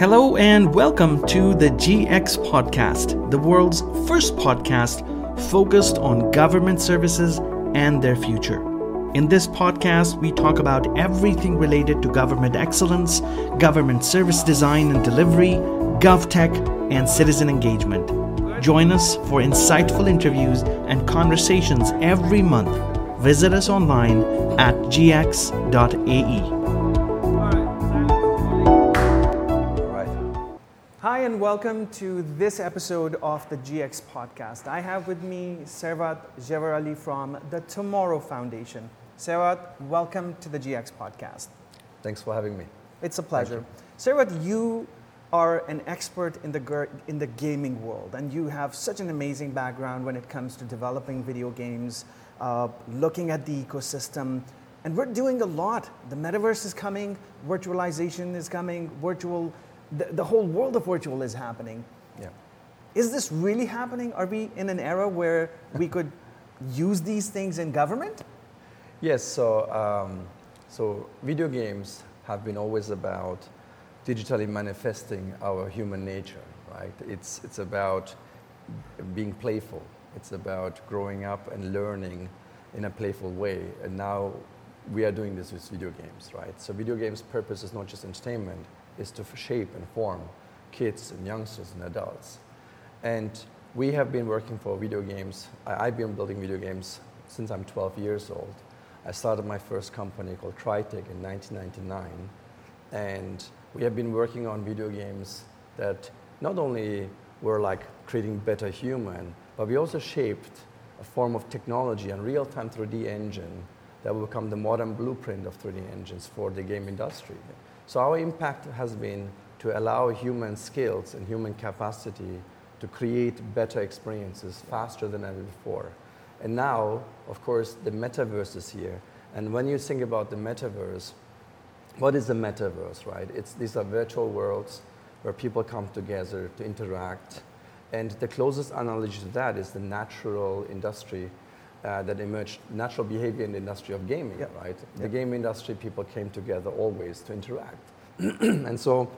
Hello and welcome to the GX Podcast, the world's first podcast focused on government services and their future. In this podcast, we talk about everything related to government excellence, government service design and delivery, GovTech, and citizen engagement. Join us for insightful interviews and conversations every month. Visit us online at gx.ae. Hi, and welcome to this episode of the GX podcast. I have with me Cevat Yerli from the Tomorrow Foundation. Cevat, welcome to the GX podcast. Thanks for having me. It's a pleasure. Cevat, you are an expert in the, in the gaming world, and you have such an amazing background when it comes to developing video games, uh, looking at the ecosystem, and we're doing a lot. The metaverse is coming, virtualization is coming, virtual the, the whole world of virtual is happening. Yeah. Is this really happening? Are we in an era where we could use these things in government? Yes, so, um, so video games have been always about digitally manifesting our human nature, right? It's, it's about being playful. It's about growing up and learning in a playful way. And now we are doing this with video games, right? So video games' purpose is not just entertainment, is to shape and form kids and youngsters and adults. And we have been working for video games. I, have been building video games since I'm 12 years old. I started my first company called Crytek in 1999. And we have been working on video games that not only were like creating better human, but we also shaped a form of technology and real-time 3D engine that will become the modern blueprint of 3D engines for the game industry. So our impact has been to allow human skills and human capacity to create better experiences faster than ever before. And now, of course, the metaverse is here. And when you think about the metaverse, what is the metaverse, right? It's, these are virtual worlds where people come together to interact. And the closest analogy to that is the natural industry uh, that emerged natural behavior in the industry of gaming, yep. right? Yep. The game industry, people came together always to interact. and so,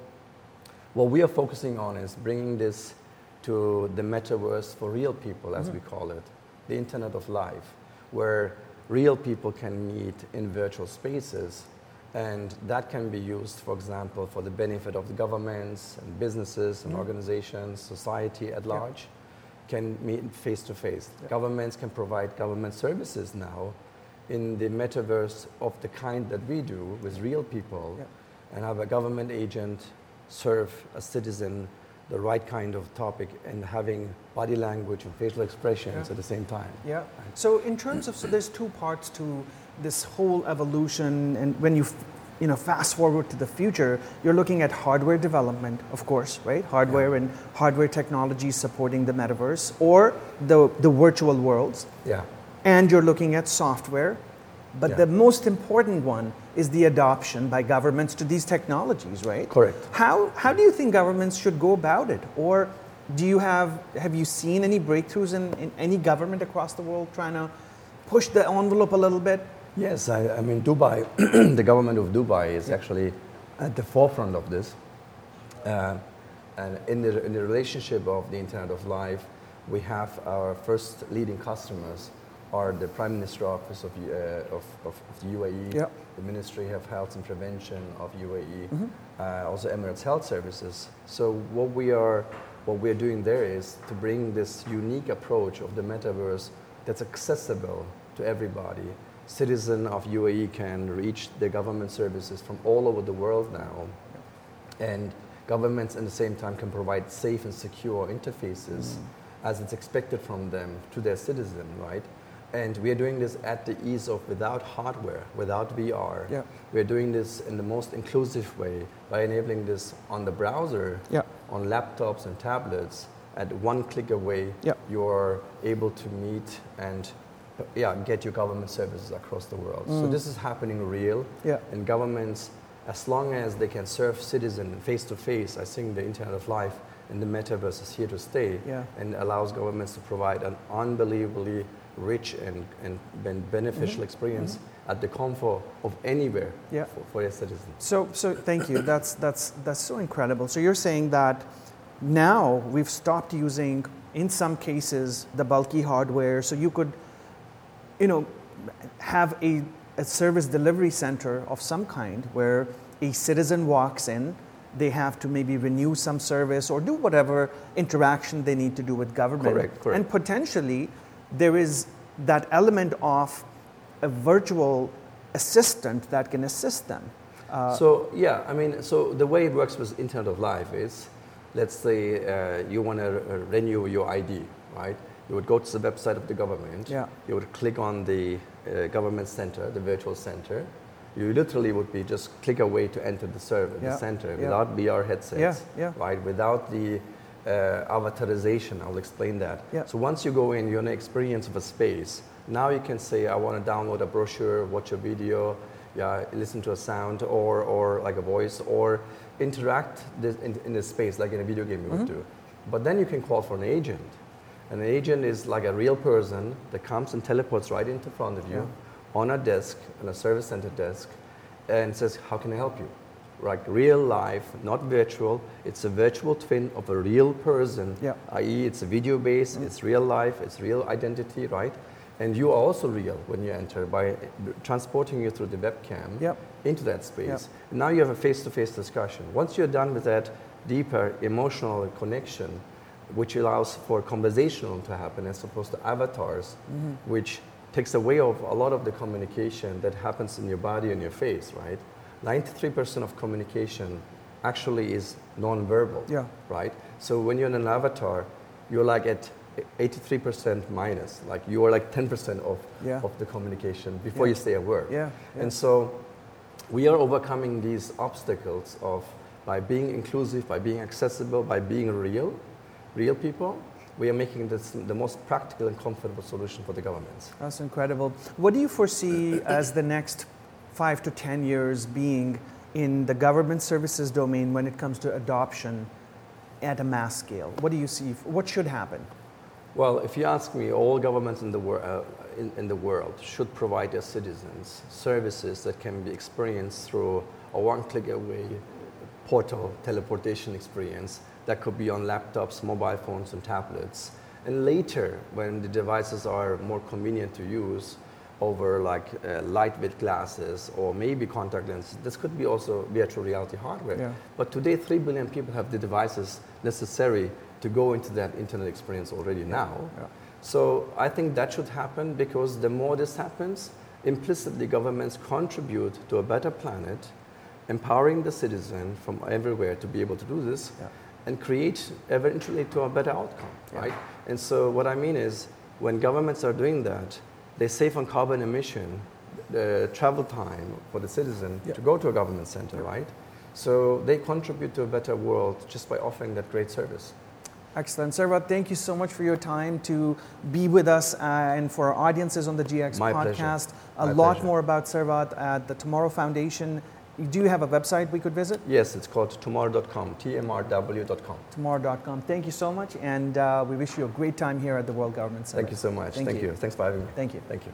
what we are focusing on is bringing this to the metaverse for real people, as mm-hmm. we call it, the Internet of Life, where real people can meet in virtual spaces. And that can be used, for example, for the benefit of the governments and businesses and mm-hmm. organizations, society at large can meet face to face. Governments can provide government services now in the metaverse of the kind that we do with real people yeah. and have a government agent serve a citizen the right kind of topic and having body language and facial expressions yeah. at the same time. Yeah. So in terms of so there's two parts to this whole evolution and when you you know, fast forward to the future, you're looking at hardware development, of course, right? Hardware yeah. and hardware technology supporting the metaverse or the, the virtual worlds. Yeah. And you're looking at software. But yeah. the most important one is the adoption by governments to these technologies, right? Correct. How, how do you think governments should go about it? Or do you have, have you seen any breakthroughs in, in any government across the world trying to push the envelope a little bit? Yes, I, I mean, Dubai, the government of Dubai is actually at the forefront of this. Uh, and in the, in the relationship of the Internet of Life, we have our first leading customers are the Prime Minister Office of, uh, of, of, the UAE, yep. the Ministry of Health and Prevention of UAE, mm-hmm. uh, also Emirates Health Services. So what we are what we are doing there is to bring this unique approach of the metaverse that's accessible to everybody citizen of UAE can reach the government services from all over the world now. And governments at the same time can provide safe and secure interfaces mm. as it's expected from them to their citizen, right? And we are doing this at the ease of without hardware, without VR. Yeah. We are doing this in the most inclusive way by enabling this on the browser, yeah. on laptops and tablets. At one click away, yeah. you're able to meet and yeah, get your government services across the world. Mm. So this is happening real. Yeah. And governments, as long as they can serve citizens face to face, I think the Internet of Life and the metaverse is here to stay yeah. and allows governments to provide an unbelievably rich and, and beneficial mm-hmm. experience. Mm-hmm at the comfort of anywhere Yeah. for, for a citizen. So, so thank you. That's, that's, that's so incredible. So you're saying that now we've stopped using, in some cases, the bulky hardware. So you could, you know, have a, a service delivery center of some kind where a citizen walks in, they have to maybe renew some service or do whatever interaction they need to do with government. Correct, correct. And potentially, there is that element of a virtual assistant that can assist them. Uh, so yeah, I mean, so the way it works with Internet of Life is, let's say uh, you want to renew your ID, right? You would go to the website of the government. Yeah. You would click on the uh, government center, the virtual center. You literally would be just click away to enter the server, Yeah, the center, yeah. without VR headsets, Yeah, yeah. right? Without the uh, avatarization. I'll explain that. Yeah. So once you go in, you're in an experience of a space. Now you can say, I want to download a brochure, watch a video, yeah, listen to a sound, or, or like a voice, or interact this in, in this space like in a video game you would Mm-hmm. do. But then you can call for an agent. And an agent is like a real person that comes and teleports right into front of you Yeah. on a desk, on a service center desk, and says, How can I help you? Like real life, not virtual. It's a virtual twin of a real person, Yeah. i.e., it's a video based, mm. it's real life, it's real identity, right? And you are also real when you enter by transporting you through the webcam Yep. into that space. Yep. And now you have a face to face discussion. Once you're done with that deeper emotional connection, which allows for conversational to happen as opposed to avatars, Mm-hmm. which takes away of a lot of the communication that happens in your body and your face, right? 93% of communication actually is non-verbal, Yeah. right? So when you're in an avatar, you're like at 83% minus, like you are like 10% of, Yeah. of the communication before Yeah. you say a word. Yeah, yeah. And so we are overcoming these obstacles of by being inclusive, by being accessible, by being real, real people. We are making this the most practical and comfortable solution for the governments. That's incredible. What do you foresee as the next five to 10 years being in the government services domain when it comes to adoption at a mass scale? What do you see? What should happen? Well, if you ask me, all governments in the, wor- uh, in, in the world should provide their citizens services that can be experienced through a one-click away portal teleportation experience that could be on laptops, mobile phones, and tablets. And later, when the devices are more convenient to use over like uh, lightweight glasses or maybe contact lenses, this could be also virtual reality hardware. Yeah. But today, 3 billion people have the devices necessary to go into that internet experience already now. Yeah. So I think that should happen because the more this happens, implicitly governments contribute to a better planet, empowering the citizen from everywhere to be able to do this Yeah. And create eventually to a better outcome, Yeah. right? And so what I mean is when governments are doing that, they save on carbon emission, the travel time for the citizen Yeah. to go to a government center, right? So they contribute to a better world just by offering that great service. Excellent. Cevat, thank you so much for your time to be with us uh, and for our audiences on the GX My pleasure. podcast. A My lot pleasure. more about Cevat at the Tomorrow Foundation. Do you have a website we could visit? Yes, it's called tomorrow.com, tmrw.com. Tomorrow.com. Thank you so much, and uh, we wish you a great time here at the World Government Summit. Thank you so much. Thank Thank, you. you. Thanks for having me. Thank you. Thank you.